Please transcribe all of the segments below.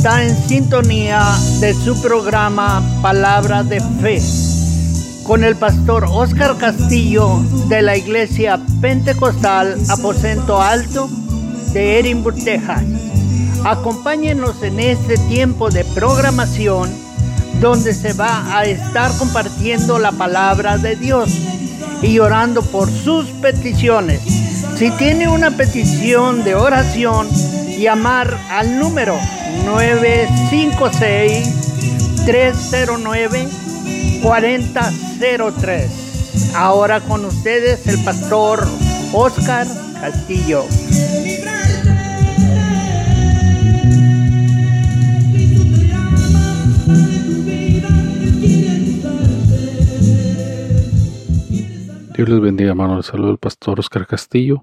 está en sintonía de su programa Palabra de Fe con el pastor Oscar Castillo de la Iglesia Pentecostal Aposento Alto de Edinburgh, Texas. Acompáñenos en este tiempo de programación donde se va a estar compartiendo la palabra de Dios y orando por sus peticiones. Si tiene una petición de oración, llamar al número 956-309-4003. Ahora con ustedes el pastor Oscar Castillo. Dios les bendiga, hermanos. Saludo al pastor Oscar Castillo,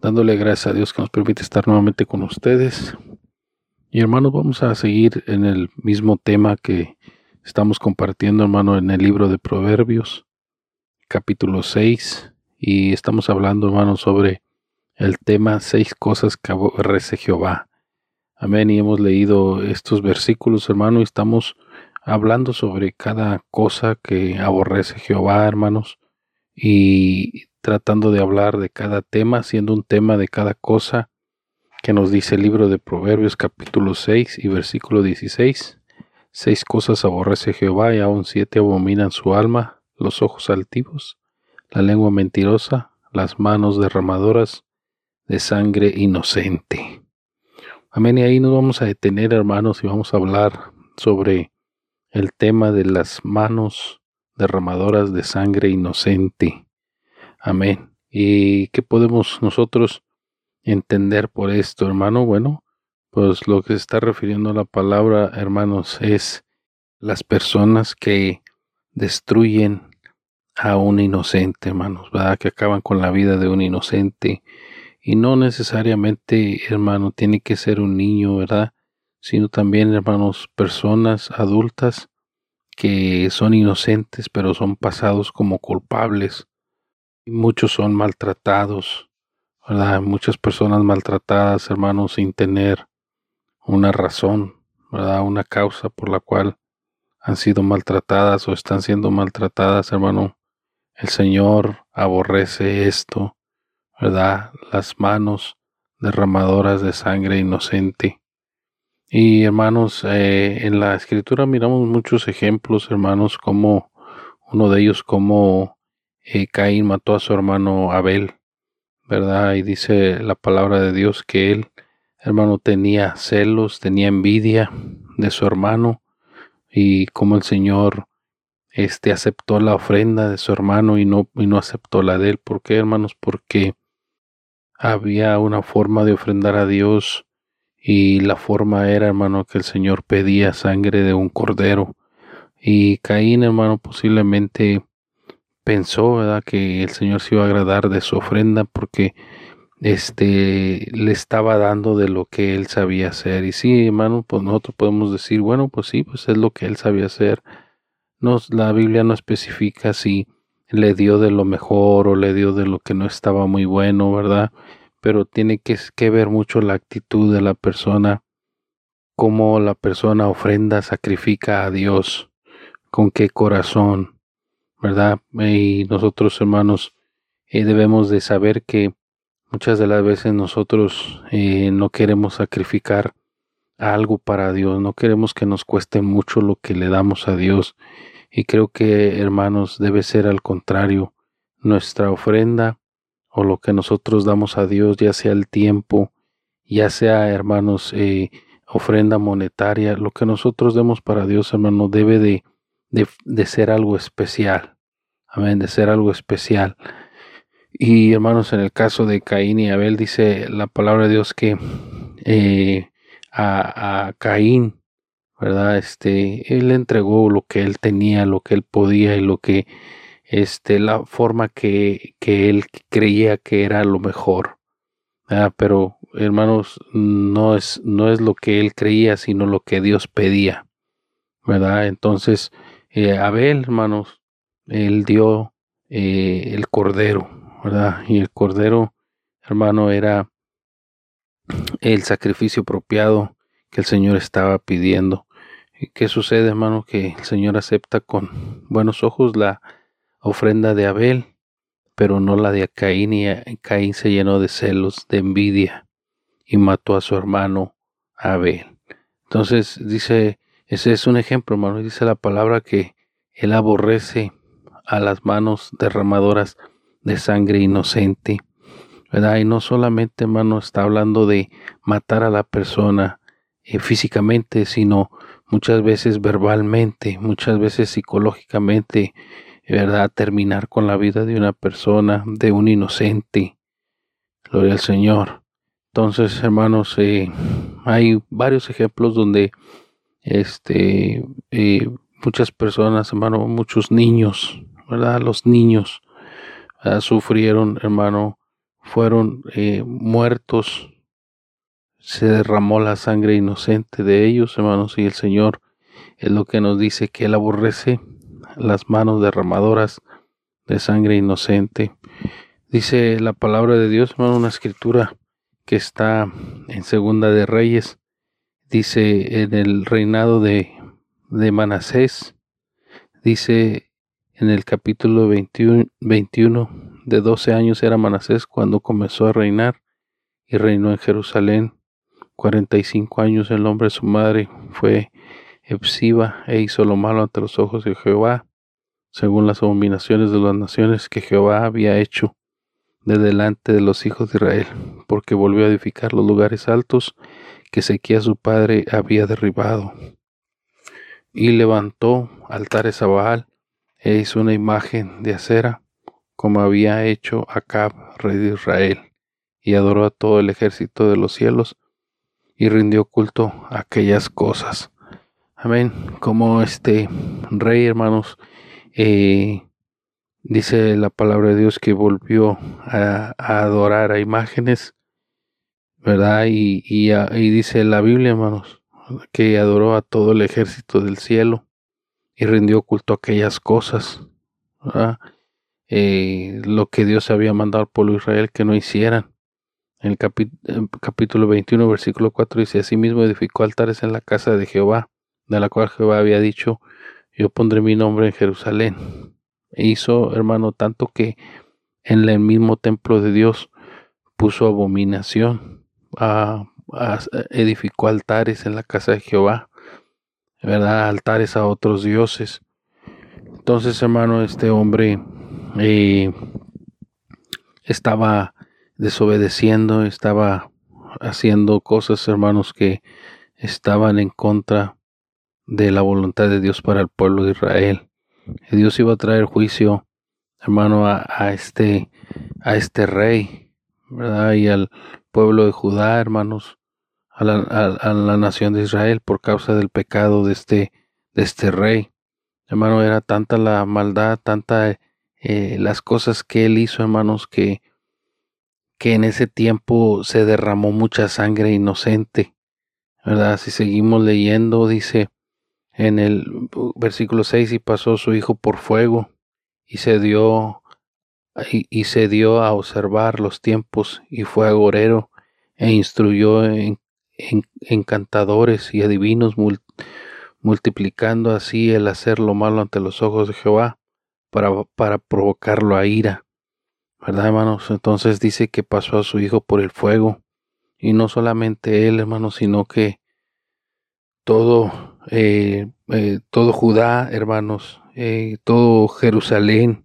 dándole gracias a Dios que nos permite estar nuevamente con ustedes. Y hermanos, vamos a seguir en el mismo tema que estamos compartiendo, hermano, en el libro de Proverbios, capítulo 6. Y estamos hablando, hermano, sobre el tema seis cosas que aborrece Jehová. Amén. Y hemos leído estos versículos, hermano, y estamos hablando sobre cada cosa que aborrece Jehová, hermanos y tratando de hablar de cada tema, siendo un tema de cada cosa que nos dice el libro de Proverbios capítulo 6 y versículo 16. Seis cosas aborrece Jehová y aún siete abominan su alma, los ojos altivos, la lengua mentirosa, las manos derramadoras de sangre inocente. Amén. Y ahí nos vamos a detener, hermanos, y vamos a hablar sobre el tema de las manos derramadoras de sangre inocente. Amén. ¿Y qué podemos nosotros entender por esto, hermano? Bueno, pues lo que se está refiriendo la palabra, hermanos, es las personas que destruyen a un inocente, hermanos, ¿verdad? Que acaban con la vida de un inocente. Y no necesariamente, hermano, tiene que ser un niño, ¿verdad? Sino también, hermanos, personas adultas que son inocentes, pero son pasados como culpables. Y muchos son maltratados, Muchas personas maltratadas, hermanos, sin tener una razón, ¿verdad? Una causa por la cual han sido maltratadas o están siendo maltratadas, hermano. El Señor aborrece esto, ¿verdad? Las manos derramadoras de sangre inocente. Y hermanos, eh, en la escritura miramos muchos ejemplos, hermanos, como uno de ellos, como eh, Caín mató a su hermano Abel, ¿verdad? Y dice la palabra de Dios que él, hermano, tenía celos, tenía envidia de su hermano y como el Señor este aceptó la ofrenda de su hermano y no y no aceptó la de él. ¿Por qué, hermanos? Porque había una forma de ofrendar a Dios y la forma era, hermano, que el Señor pedía sangre de un cordero. Y Caín, hermano, posiblemente pensó, ¿verdad?, que el Señor se iba a agradar de su ofrenda porque este le estaba dando de lo que él sabía hacer. Y sí, hermano, pues nosotros podemos decir, bueno, pues sí, pues es lo que él sabía hacer. Nos, la Biblia no especifica si le dio de lo mejor o le dio de lo que no estaba muy bueno, ¿verdad? pero tiene que, que ver mucho la actitud de la persona, cómo la persona ofrenda, sacrifica a Dios, con qué corazón, ¿verdad? Y nosotros, hermanos, eh, debemos de saber que muchas de las veces nosotros eh, no queremos sacrificar algo para Dios, no queremos que nos cueste mucho lo que le damos a Dios. Y creo que, hermanos, debe ser al contrario. Nuestra ofrenda o lo que nosotros damos a Dios, ya sea el tiempo, ya sea, hermanos, eh, ofrenda monetaria, lo que nosotros demos para Dios, hermano, debe de, de, ser algo especial. Amén, de ser algo especial. Y hermanos, en el caso de Caín y Abel, dice la palabra de Dios que eh, a, a, Caín, ¿verdad? Este, él entregó lo que él tenía, lo que él podía y lo que este, la forma que, que él creía que era lo mejor. Pero, hermanos, no es, no es lo que él creía, sino lo que Dios pedía. ¿Verdad? Entonces, eh, Abel, hermanos, él dio eh, el cordero, ¿verdad? Y el cordero, hermano, era el sacrificio apropiado que el Señor estaba pidiendo. ¿Y qué sucede, hermano? Que el Señor acepta con buenos ojos la ofrenda de Abel, pero no la de Caín, y Caín se llenó de celos, de envidia, y mató a su hermano Abel. Entonces dice, ese es un ejemplo, hermano, dice la palabra que él aborrece a las manos derramadoras de sangre inocente. ¿verdad? Y no solamente, hermano, está hablando de matar a la persona eh, físicamente, sino muchas veces verbalmente, muchas veces psicológicamente, ¿verdad? Terminar con la vida de una persona, de un inocente. Gloria al Señor. Entonces, hermanos, eh, hay varios ejemplos donde este, eh, muchas personas, hermano, muchos niños, ¿verdad? Los niños sufrieron, hermano, fueron eh, muertos, se derramó la sangre inocente de ellos, hermanos, y el Señor es lo que nos dice que Él aborrece las manos derramadoras de sangre inocente. Dice la palabra de Dios, hermano, una escritura que está en Segunda de Reyes, dice en el reinado de, de Manasés, dice en el capítulo 21, 21 de 12 años era Manasés cuando comenzó a reinar y reinó en Jerusalén. 45 años el nombre de su madre fue Epsiba e hizo lo malo ante los ojos de Jehová, según las abominaciones de las naciones que Jehová había hecho de delante de los hijos de Israel, porque volvió a edificar los lugares altos que Sequía su padre había derribado. Y levantó altares a Baal e hizo una imagen de acera, como había hecho Acab, rey de Israel, y adoró a todo el ejército de los cielos, y rindió culto a aquellas cosas. Amén. Como este rey, hermanos, eh, dice la palabra de Dios que volvió a, adorar a imágenes, ¿verdad? Y, y, dice la Biblia, hermanos, que adoró a todo el ejército del cielo y rindió culto a aquellas cosas. Eh, lo que Dios había mandado al pueblo Israel que no hicieran. En el capítulo 21, versículo 4 dice, Asimismo edificó altares en la casa de Jehová, de la cual Jehová había dicho, yo pondré mi nombre en Jerusalén. E hizo, hermano, tanto que en el mismo templo de Dios puso abominación, edificó altares en la casa de Jehová, ¿verdad? Altares a otros dioses. Entonces, hermano, este hombre y estaba desobedeciendo, estaba haciendo cosas, hermanos, que estaban en contra de la voluntad de Dios para el pueblo de Israel. Dios iba a traer juicio, hermano, a, este, a este rey, ¿verdad? Y al pueblo de Judá, hermanos, a la, a la, nación de Israel por causa del pecado de este, de este rey. Hermano, era tanta la maldad, tanta eh, las cosas que él hizo, hermanos, que, que en ese tiempo se derramó mucha sangre inocente. ¿Verdad? Si seguimos leyendo, dice en el versículo 6, y pasó su hijo por fuego, y se dio y, se dio a observar los tiempos, y fue agorero, e instruyó en, encantadores y adivinos, multiplicando así el hacer lo malo ante los ojos de Jehová para, provocarlo a ira. ¿Verdad, hermanos? Entonces dice que pasó a su hijo por el fuego. Y no solamente él, hermanos, sino que todo, eh, eh, todo Judá, hermanos, eh, todo Jerusalén,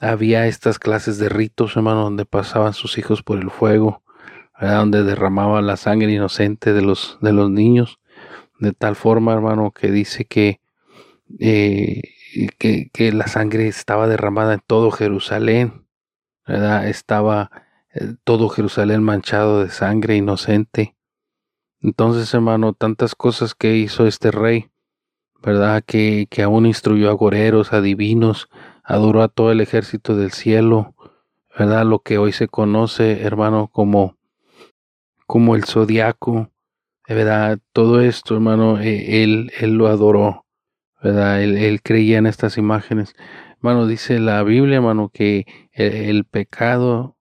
había estas clases de ritos, hermanos, donde pasaban sus hijos por el fuego, donde derramaban la sangre inocente de los, de los niños, de tal forma, hermano, que dice que que, que, la sangre estaba derramada en todo Jerusalén, ¿verdad? Estaba eh, todo Jerusalén manchado de sangre inocente. Entonces, hermano, tantas cosas que hizo este rey, ¿verdad? Que, que aún instruyó a goreros, a divinos, adoró a todo el ejército del cielo, ¿verdad? Lo que hoy se conoce, hermano, como, como el zodiaco, ¿verdad? Todo esto, hermano, eh, él, él lo adoró. ¿verdad? Él, creía en estas imágenes. Hermano, dice la Biblia, hermano, que el, pecado,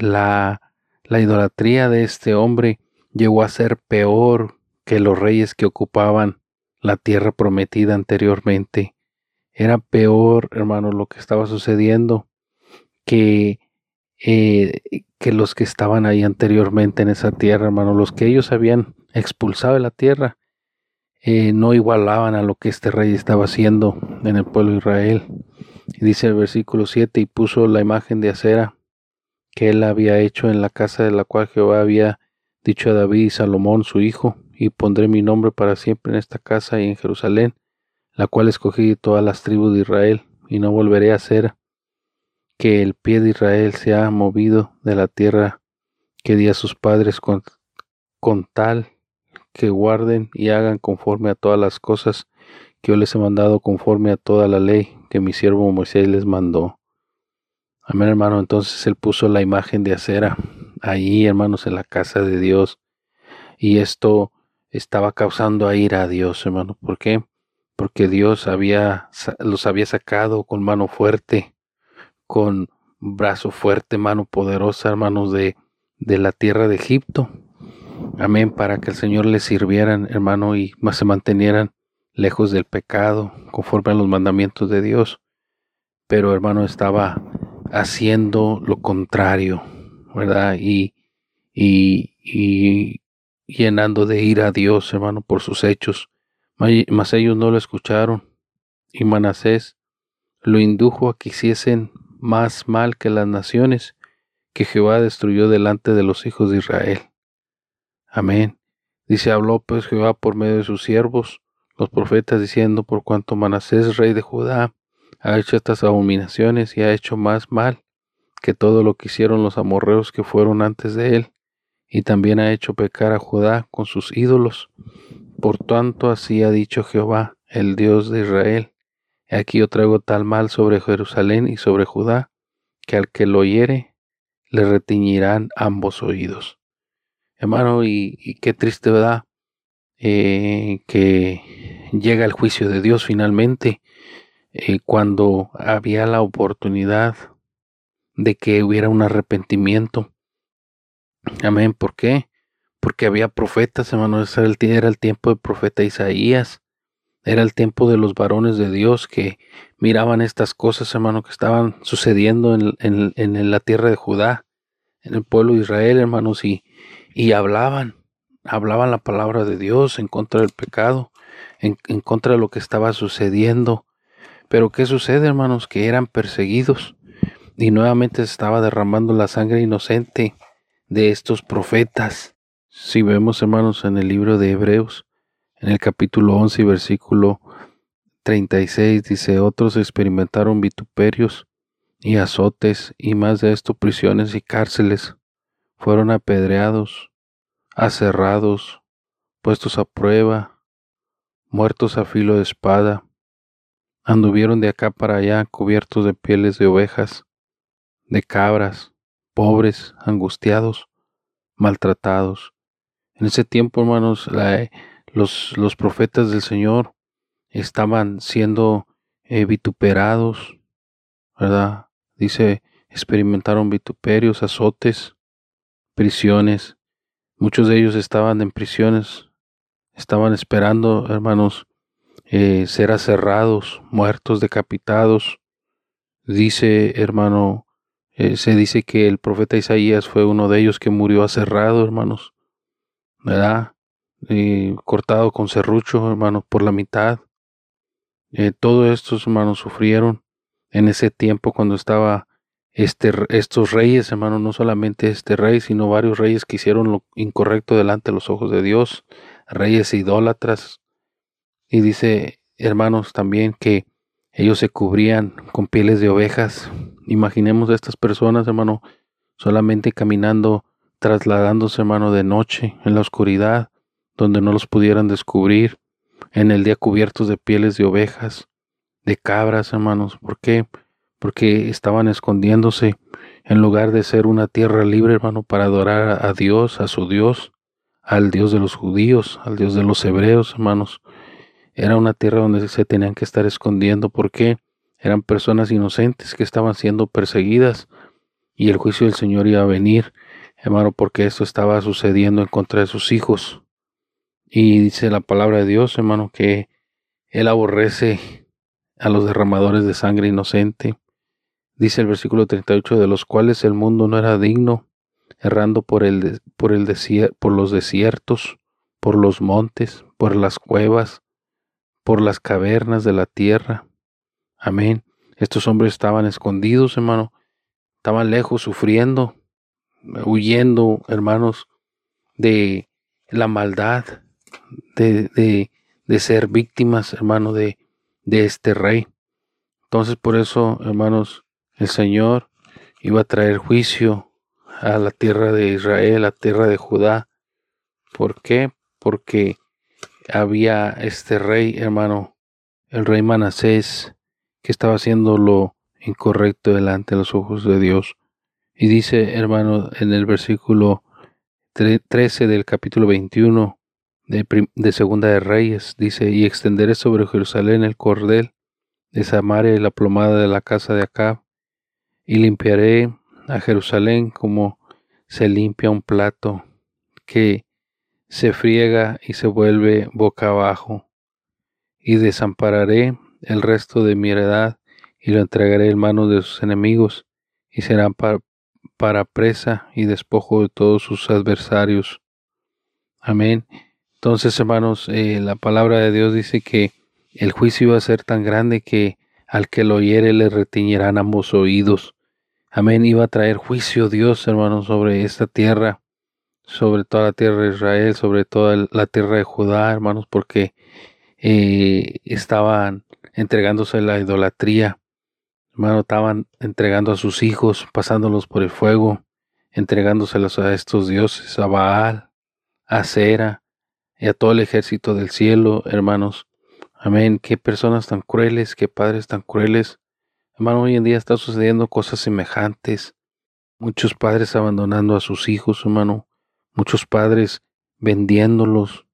la, la idolatría de este hombre llegó a ser peor que los reyes que ocupaban la tierra prometida anteriormente. Era peor, hermano, lo que estaba sucediendo que, eh, que los que estaban ahí anteriormente en esa tierra, hermano, los que ellos habían expulsado de la tierra, eh, no igualaban a lo que este rey estaba haciendo en el pueblo de Israel. Y dice el versículo 7, y puso la imagen de acera que él había hecho en la casa de la cual Jehová había dicho a David y Salomón su hijo, y pondré mi nombre para siempre en esta casa y en Jerusalén, la cual escogí de todas las tribus de Israel, y no volveré a hacer que el pie de Israel sea movido de la tierra que di a sus padres con, con tal que guarden y hagan conforme a todas las cosas que yo les he mandado conforme a toda la ley que mi siervo Moisés les mandó. Amén, hermano. Entonces él puso la imagen de acera ahí, hermanos, en la casa de Dios. Y esto estaba causando a ira a Dios, hermano. ¿Por qué? Porque Dios había, los había sacado con mano fuerte, con brazo fuerte, mano poderosa, hermanos, de, de la tierra de Egipto. Amén, para que el Señor les sirvieran, hermano, y más se mantenieran lejos del pecado, conforme a los mandamientos de Dios. Pero, hermano, estaba haciendo lo contrario, ¿verdad? Y, y, y llenando de ira a Dios, hermano, por sus hechos. Mas ellos no lo escucharon. Y Manasés lo indujo a que hiciesen más mal que las naciones que Jehová destruyó delante de los hijos de Israel. Amén. Dice, habló pues Jehová por medio de sus siervos, los profetas, diciendo, por cuanto Manasés, rey de Judá, ha hecho estas abominaciones y ha hecho más mal que todo lo que hicieron los amorreos que fueron antes de él, y también ha hecho pecar a Judá con sus ídolos. Por tanto, así ha dicho Jehová, el Dios de Israel. Aquí yo traigo tal mal sobre Jerusalén y sobre Judá, que al que lo oyere le retiñirán ambos oídos. Hermano, y, qué triste verdad eh, que llega el juicio de Dios finalmente, eh, cuando había la oportunidad de que hubiera un arrepentimiento. Amén. ¿Por qué? Porque había profetas, hermano. Era el tiempo del profeta Isaías. Era el tiempo de los varones de Dios que miraban estas cosas, hermano, que estaban sucediendo en, en, la tierra de Judá, en el pueblo de Israel, hermanos, y, y hablaban, hablaban la palabra de Dios en contra del pecado, en, en contra de lo que estaba sucediendo, pero ¿qué sucede, hermanos? Que eran perseguidos y nuevamente se estaba derramando la sangre inocente de estos profetas. Si vemos, hermanos, en el libro de Hebreos, en el capítulo 11 y versículo 36, dice, otros experimentaron vituperios y azotes y más de esto prisiones y cárceles. Fueron apedreados, aserrados, puestos a prueba, muertos a filo de espada, Anduvieron de acá para allá cubiertos de pieles de ovejas, de cabras, pobres, angustiados, maltratados. En ese tiempo, hermanos, los, los, profetas del Señor estaban siendo eh, vituperados, ¿verdad? Dice, experimentaron vituperios, azotes, prisiones. Muchos de ellos estaban en prisiones, estaban esperando, hermanos, eh, ser aserrados, muertos, decapitados. Dice, hermano, eh, se dice que el profeta Isaías fue uno de ellos que murió aserrado, hermanos, ¿verdad? Eh, cortado con serrucho, hermanos, por la mitad. todos estos hermanos sufrieron en ese tiempo cuando estaba este, estos reyes, hermanos, no solamente este rey, sino varios reyes que hicieron lo incorrecto delante de los ojos de Dios, reyes idólatras, y dice, hermanos, también que ellos se cubrían con pieles de ovejas. Imaginemos a estas personas, hermano, solamente caminando, trasladándose, hermano, de noche, en la oscuridad, donde no los pudieran descubrir, en el día cubiertos de pieles de ovejas, de cabras, hermanos. ¿Por qué? Porque estaban escondiéndose en lugar de ser una tierra libre, hermano, para adorar a Dios, a su Dios, al Dios de los judíos, al Dios de los hebreos, hermanos. Era una tierra donde se tenían que estar escondiendo porque eran personas inocentes que estaban siendo perseguidas y el juicio del Señor iba a venir, hermano, porque esto estaba sucediendo en contra de sus hijos. Y dice la palabra de Dios, hermano, que Él aborrece a los derramadores de sangre inocente. Dice el versículo 38, de los cuales el mundo no era digno, errando por, el, por, el por los desiertos, por los montes, por las cuevas, por las cavernas de la tierra. Amén. Estos hombres estaban escondidos, hermano, estaban lejos, sufriendo, huyendo, hermanos, de la maldad, de, de, de ser víctimas, hermano, de, de este rey. Entonces, por eso, hermanos, el Señor iba a traer juicio a la tierra de Israel, a la tierra de Judá. ¿Por qué? Porque había este rey, hermano, el rey Manasés, que estaba haciendo lo incorrecto delante de los ojos de Dios. Y dice, hermano, en el versículo 13 del capítulo 21 de, Segunda de Reyes, dice, y extenderé sobre Jerusalén el cordel de Samaria y la plomada de la casa de Acab, y limpiaré a Jerusalén como se limpia un plato que se friega y se vuelve boca abajo, y desampararé el resto de mi heredad y lo entregaré en manos de sus enemigos, y serán para, presa y despojo de todos sus adversarios. Amén. Entonces, hermanos, eh, la palabra de Dios dice que el juicio iba a ser tan grande que al que lo oyere le retiñerán ambos oídos. Amén. Iba a traer juicio Dios, hermanos, sobre esta tierra, sobre toda la tierra de Israel, sobre toda la tierra de Judá, hermanos, porque eh, estaban entregándose a la idolatría. Hermano, estaban entregando a sus hijos, pasándolos por el fuego, entregándoselos a estos dioses, a Baal, a Cera y a todo el ejército del cielo, hermanos. Amén. Qué personas tan crueles, qué padres tan crueles. Hermano, hoy en día está sucediendo cosas semejantes. Muchos padres abandonando a sus hijos, hermano. Muchos padres vendiéndolos,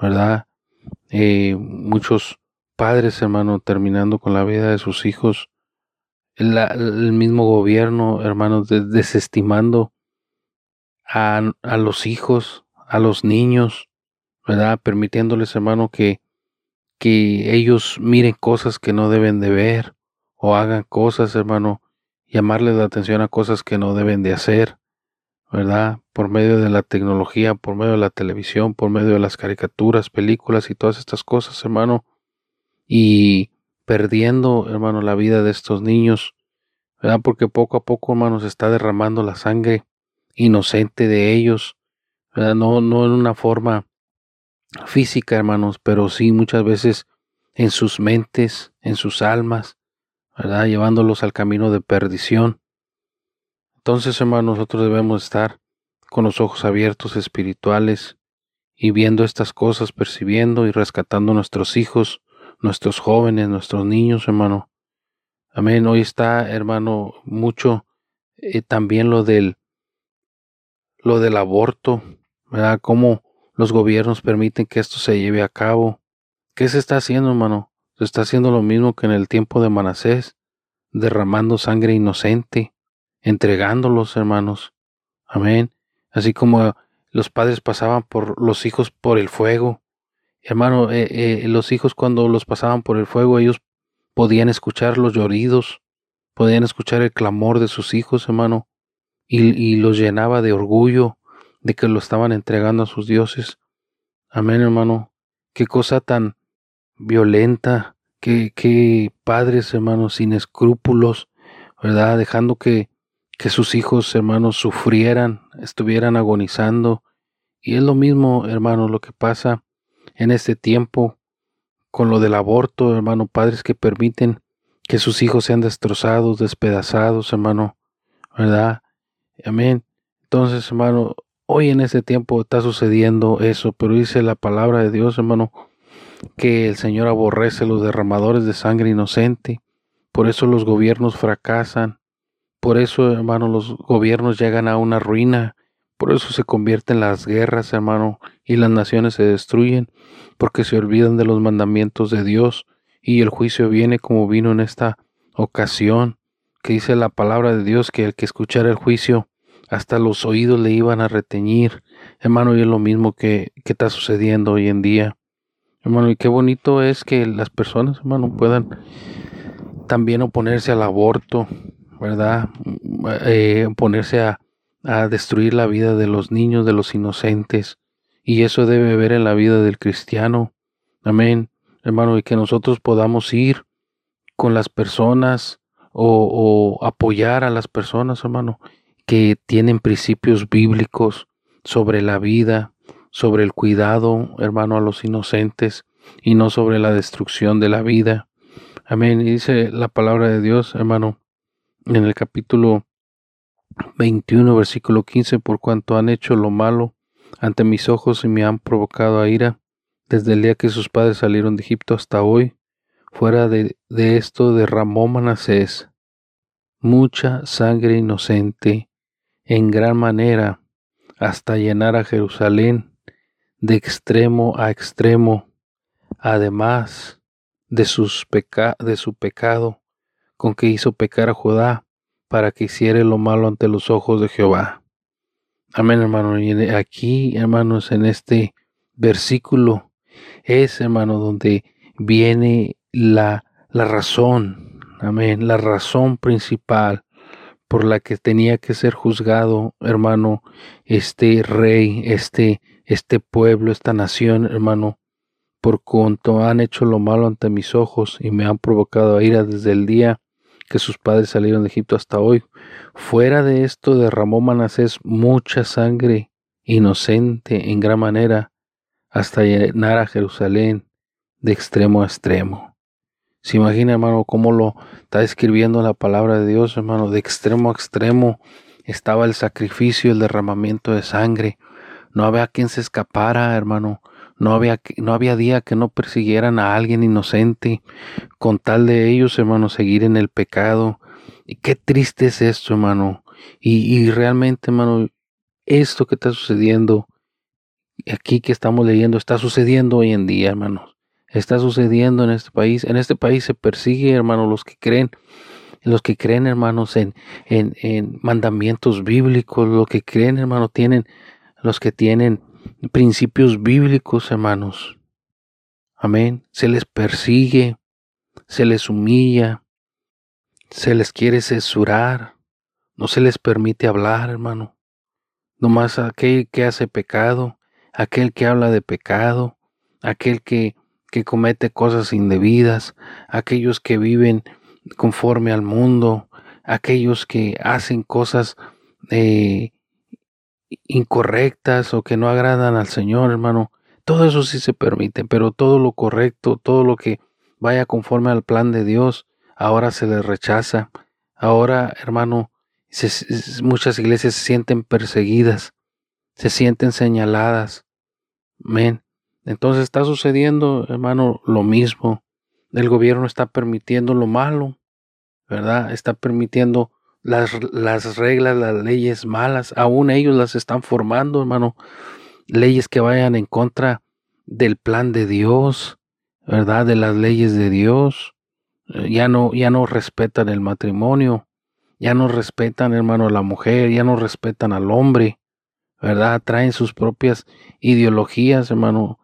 ¿verdad? Eh, muchos padres, hermano, terminando con la vida de sus hijos, el mismo gobierno, hermano, desestimando a, a, los hijos, a los niños, ¿verdad? Permitiéndoles, hermano, que, que ellos miren cosas que no deben de ver o hagan cosas, hermano, llamarles la atención a cosas que no deben de hacer, ¿verdad? Por medio de la tecnología, por medio de la televisión, por medio de las caricaturas, películas y todas estas cosas, hermano y perdiendo, hermano, la vida de estos niños, ¿verdad? Porque poco a poco, hermano, se está derramando la sangre inocente de ellos, ¿verdad? No, no en una forma física, hermanos, pero sí muchas veces en sus mentes, en sus almas, ¿verdad? Llevándolos al camino de perdición. Entonces, hermanos, nosotros debemos estar con los ojos abiertos espirituales y viendo estas cosas, percibiendo y rescatando a nuestros hijos nuestros jóvenes, nuestros niños, hermano. Amén. Hoy está, hermano, mucho eh, también lo del lo del aborto, ¿verdad? Cómo los gobiernos permiten que esto se lleve a cabo. ¿Qué se está haciendo, hermano? Se está haciendo lo mismo que en el tiempo de Manasés, derramando sangre inocente, entregándolos, hermanos. Amén. Así como los padres pasaban por los hijos por el fuego, Hermano, eh, eh, los hijos cuando los pasaban por el fuego, ellos podían escuchar los lloridos, podían escuchar el clamor de sus hijos, hermano, y, los llenaba de orgullo de que lo estaban entregando a sus dioses. Amén, hermano. Qué cosa tan violenta, qué, qué padres, hermanos, sin escrúpulos, ¿verdad? Dejando que, que sus hijos, hermanos, sufrieran, estuvieran agonizando. Y es lo mismo, hermano, lo que pasa en este tiempo con lo del aborto, hermano, padres que permiten que sus hijos sean destrozados, despedazados, hermano, ¿verdad? Amén. Entonces, hermano, hoy en este tiempo está sucediendo eso, pero dice la palabra de Dios, hermano, que el Señor aborrece los derramadores de sangre inocente. Por eso los gobiernos fracasan. Por eso, hermano, los gobiernos llegan a una ruina. Por eso se convierten las guerras, hermano, y las naciones se destruyen, porque se olvidan de los mandamientos de Dios, y el juicio viene como vino en esta ocasión, que dice la palabra de Dios que el que escuchara el juicio, hasta los oídos le iban a reteñir, hermano, y es lo mismo que, que está sucediendo hoy en día. Hermano, y qué bonito es que las personas, hermano, puedan también oponerse al aborto, ¿verdad? Eh, oponerse a, a destruir la vida de los niños, de los inocentes. Y eso debe ver en la vida del cristiano. Amén, hermano, y que nosotros podamos ir con las personas o, apoyar a las personas, hermano, que tienen principios bíblicos sobre la vida, sobre el cuidado, hermano, a los inocentes y no sobre la destrucción de la vida. Amén. Y dice la palabra de Dios, hermano, en el capítulo 21, versículo 15, por cuanto han hecho lo malo ante mis ojos y me han provocado a ira, desde el día que sus padres salieron de Egipto hasta hoy, Fuera de, esto derramó Manasés mucha sangre inocente en gran manera hasta llenar a Jerusalén de extremo a extremo, además de, sus de su pecado con que hizo pecar a Judá para que hiciera lo malo ante los ojos de Jehová. Amén, hermano. Y aquí, hermanos, en este versículo es, hermano, donde viene la, la razón, amén, la razón principal por la que tenía que ser juzgado, hermano, este rey, este, este pueblo, esta nación, hermano, por cuanto han hecho lo malo ante mis ojos y me han provocado a ira desde el día que sus padres salieron de Egipto hasta hoy. Fuera de esto derramó Manasés mucha sangre inocente en gran manera hasta llenar a Jerusalén de extremo a extremo. Se imagina, hermano, cómo lo está escribiendo la palabra de Dios, hermano, de extremo a extremo estaba el sacrificio, el derramamiento de sangre. No había quien se escapara, hermano. No había, no había día que no persiguieran a alguien inocente, con tal de ellos, hermano, seguir en el pecado. Y qué triste es esto, hermano. Y, y realmente, hermano, esto que está sucediendo, aquí que estamos leyendo, está sucediendo hoy en día, hermanos está sucediendo en este país. En este país se persigue, hermano, los que creen, los que creen, hermanos, en, en, en mandamientos bíblicos, los que creen, hermano, tienen, los que tienen principios bíblicos, hermanos. Amén. Se les persigue, se les humilla, se les quiere censurar, no se les permite hablar, hermano. Nomás aquel que hace pecado, aquel que habla de pecado, aquel que que comete cosas indebidas, aquellos que viven conforme al mundo, aquellos que hacen cosas eh, incorrectas o que no agradan al Señor, hermano. Todo eso sí se permite, pero todo lo correcto, todo lo que vaya conforme al plan de Dios, ahora se le rechaza. Ahora, hermano, muchas iglesias se sienten perseguidas, se sienten señaladas. Amén. Entonces está sucediendo, hermano, lo mismo. El gobierno está permitiendo lo malo, ¿verdad? Está permitiendo las, las reglas, las leyes malas. Aún ellos las están formando, hermano. Leyes que vayan en contra del plan de Dios, ¿verdad? De las leyes de Dios. Eh, ya no, ya no respetan el matrimonio. Ya no respetan, hermano, a la mujer. Ya no respetan al hombre. ¿Verdad? Traen sus propias ideologías, hermano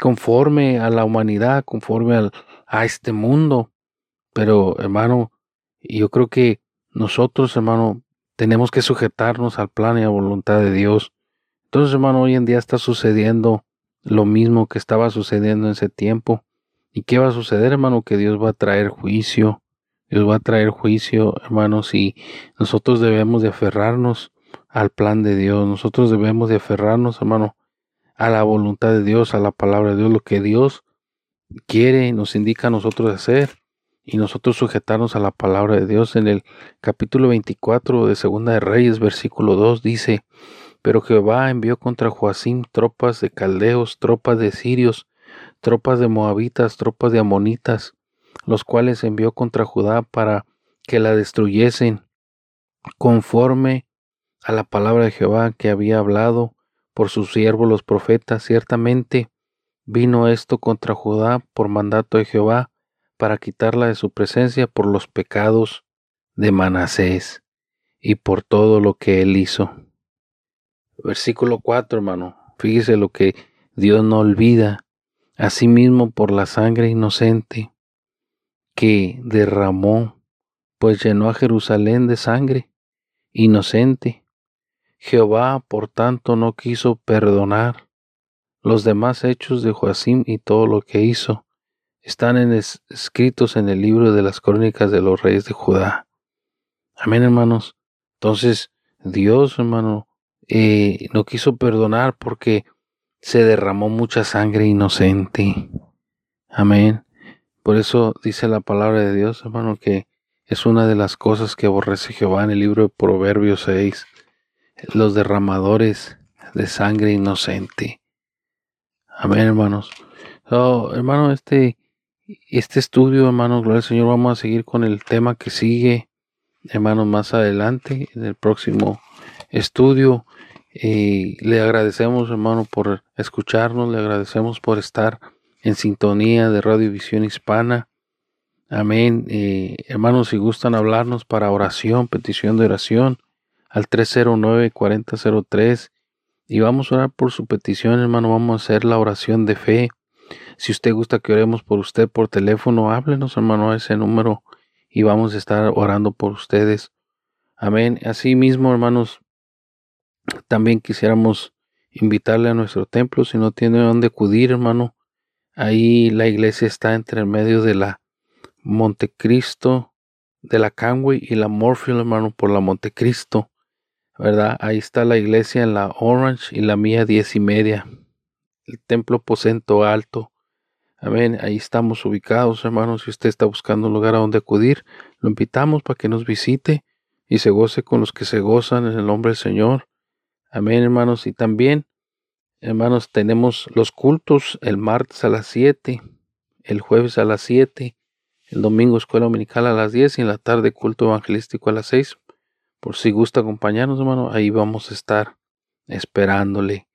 conforme a la humanidad, conforme a este mundo. Pero, hermano, yo creo que nosotros, hermano, tenemos que sujetarnos al plan y a voluntad de Dios. Entonces, hermano, hoy en día está sucediendo lo mismo que estaba sucediendo en ese tiempo. ¿Y qué va a suceder, hermano? Que Dios va a traer juicio. Dios va a traer juicio, hermanos, y nosotros debemos de aferrarnos al plan de Dios. Nosotros debemos de aferrarnos, hermano, a la voluntad de Dios, a la palabra de Dios, lo que Dios quiere y nos indica a nosotros hacer y nosotros sujetarnos a la palabra de Dios. En el capítulo 24 de Segunda de Reyes, versículo 2 dice, pero Jehová envió contra Joacim tropas de caldeos, tropas de sirios, tropas de moabitas, tropas de amonitas, los cuales envió contra Judá para que la destruyesen conforme a la palabra de Jehová que había hablado por sus siervos los profetas, ciertamente vino esto contra Judá por mandato de Jehová, para quitarla de su presencia por los pecados de Manasés y por todo lo que él hizo. Versículo 4, hermano. Fíjese lo que Dios no olvida. Asimismo por la sangre inocente que derramó, pues llenó a Jerusalén de sangre inocente. Jehová, por tanto, no quiso perdonar los demás hechos de Joacim y todo lo que hizo. Están escritos en el libro de las crónicas de los reyes de Judá. Amén, hermanos. Entonces, Dios, hermano, eh, no quiso perdonar porque se derramó mucha sangre inocente. Amén. Por eso dice la palabra de Dios, hermano, que es una de las cosas que aborrece Jehová en el libro de Proverbios 6, los derramadores de sangre inocente. Amén, hermanos. hermano, este, este estudio, hermanos, gloria al Señor, vamos a seguir con el tema que sigue, hermanos, más adelante, en el próximo estudio. Y le agradecemos, hermano, por escucharnos, le agradecemos por estar en sintonía de Radio Visión Hispana. Amén. Eh, hermanos, si gustan hablarnos para oración, petición de oración, al 309-4003. Y vamos a orar por su petición, hermano. Vamos a hacer la oración de fe. Si usted gusta que oremos por usted por teléfono, háblenos, hermano, a ese número y vamos a estar orando por ustedes. Amén. Así mismo, hermanos, también quisiéramos invitarle a nuestro templo, si no tiene dónde acudir, hermano. Ahí la iglesia está entre el medio de la Montecristo, de la Canway y la Morfield, hermano, por la Montecristo. ¿Verdad? Ahí está la iglesia en la Orange y la mía diez y media. El templo posento alto. Amén. Ahí estamos ubicados, hermanos. Si usted está buscando un lugar a donde acudir, lo invitamos para que nos visite y se goce con los que se gozan en el nombre del Señor. Amén, hermanos. Y también, hermanos, tenemos los cultos el martes a las 7, el jueves a las 7, el domingo escuela dominical a las 10 y en la tarde culto evangelístico a las 6. Por si gusta acompañarnos, hermano, ahí vamos a estar esperándole.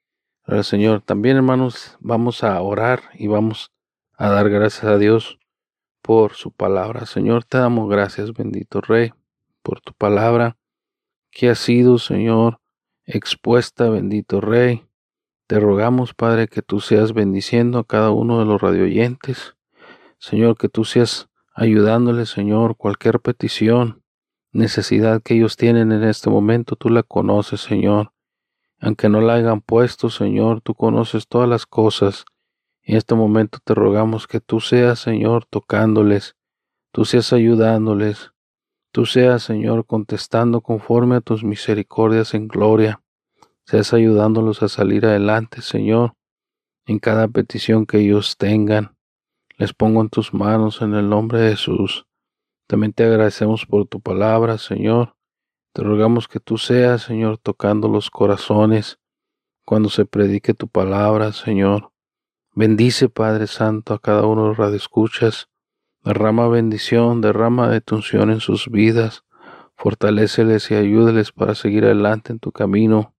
Al Señor, también, hermanos, vamos a orar y vamos a dar gracias a Dios por su palabra. Señor, te damos gracias, bendito Rey, por tu palabra que ha sido, Señor, expuesta, bendito Rey. Te rogamos, Padre, que tú seas bendiciendo a cada uno de los radioyentes. Señor, que tú seas ayudándoles, Señor, cualquier petición, necesidad que ellos tienen en este momento, tú la conoces, Señor. Aunque no la hayan puesto, Señor, tú conoces todas las cosas. En este momento te rogamos que tú seas, Señor, tocándoles, tú seas ayudándoles, tú seas, Señor, contestando conforme a tus misericordias en gloria, seas ayudándolos a salir adelante, Señor, en cada petición que ellos tengan. Les pongo en tus manos en el nombre de Jesús. También te agradecemos por tu palabra, Señor. Te rogamos que tú seas, Señor, tocando los corazones cuando se predique tu palabra, Señor. Bendice, Padre Santo, a cada uno de los radioescuchas. Derrama bendición, derrama de tu unción en sus vidas. Fortaléceles y ayúdeles para seguir adelante en tu camino.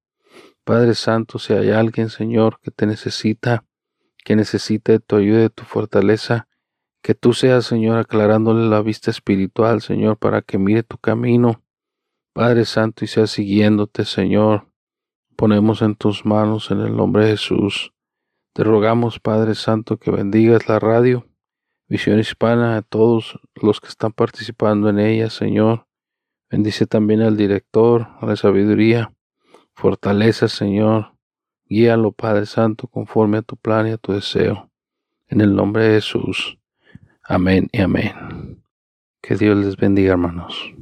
Padre Santo, si hay alguien, Señor, que te necesita, que necesita de tu ayuda y de tu fortaleza, que tú seas, Señor, aclarándole la vista espiritual, Señor, para que mire tu camino, Padre Santo, y sea siguiéndote, Señor. Ponemos en tus manos en el nombre de Jesús. Te rogamos, Padre Santo, que bendigas la radio, Visión Hispana, a todos los que están participando en ella, Señor. Bendice también al director, a la sabiduría. Fortaleza, Señor. Guíalo, Padre Santo, conforme a tu plan y a tu deseo. En el nombre de Jesús. Amén y amén. Que Dios les bendiga, hermanos.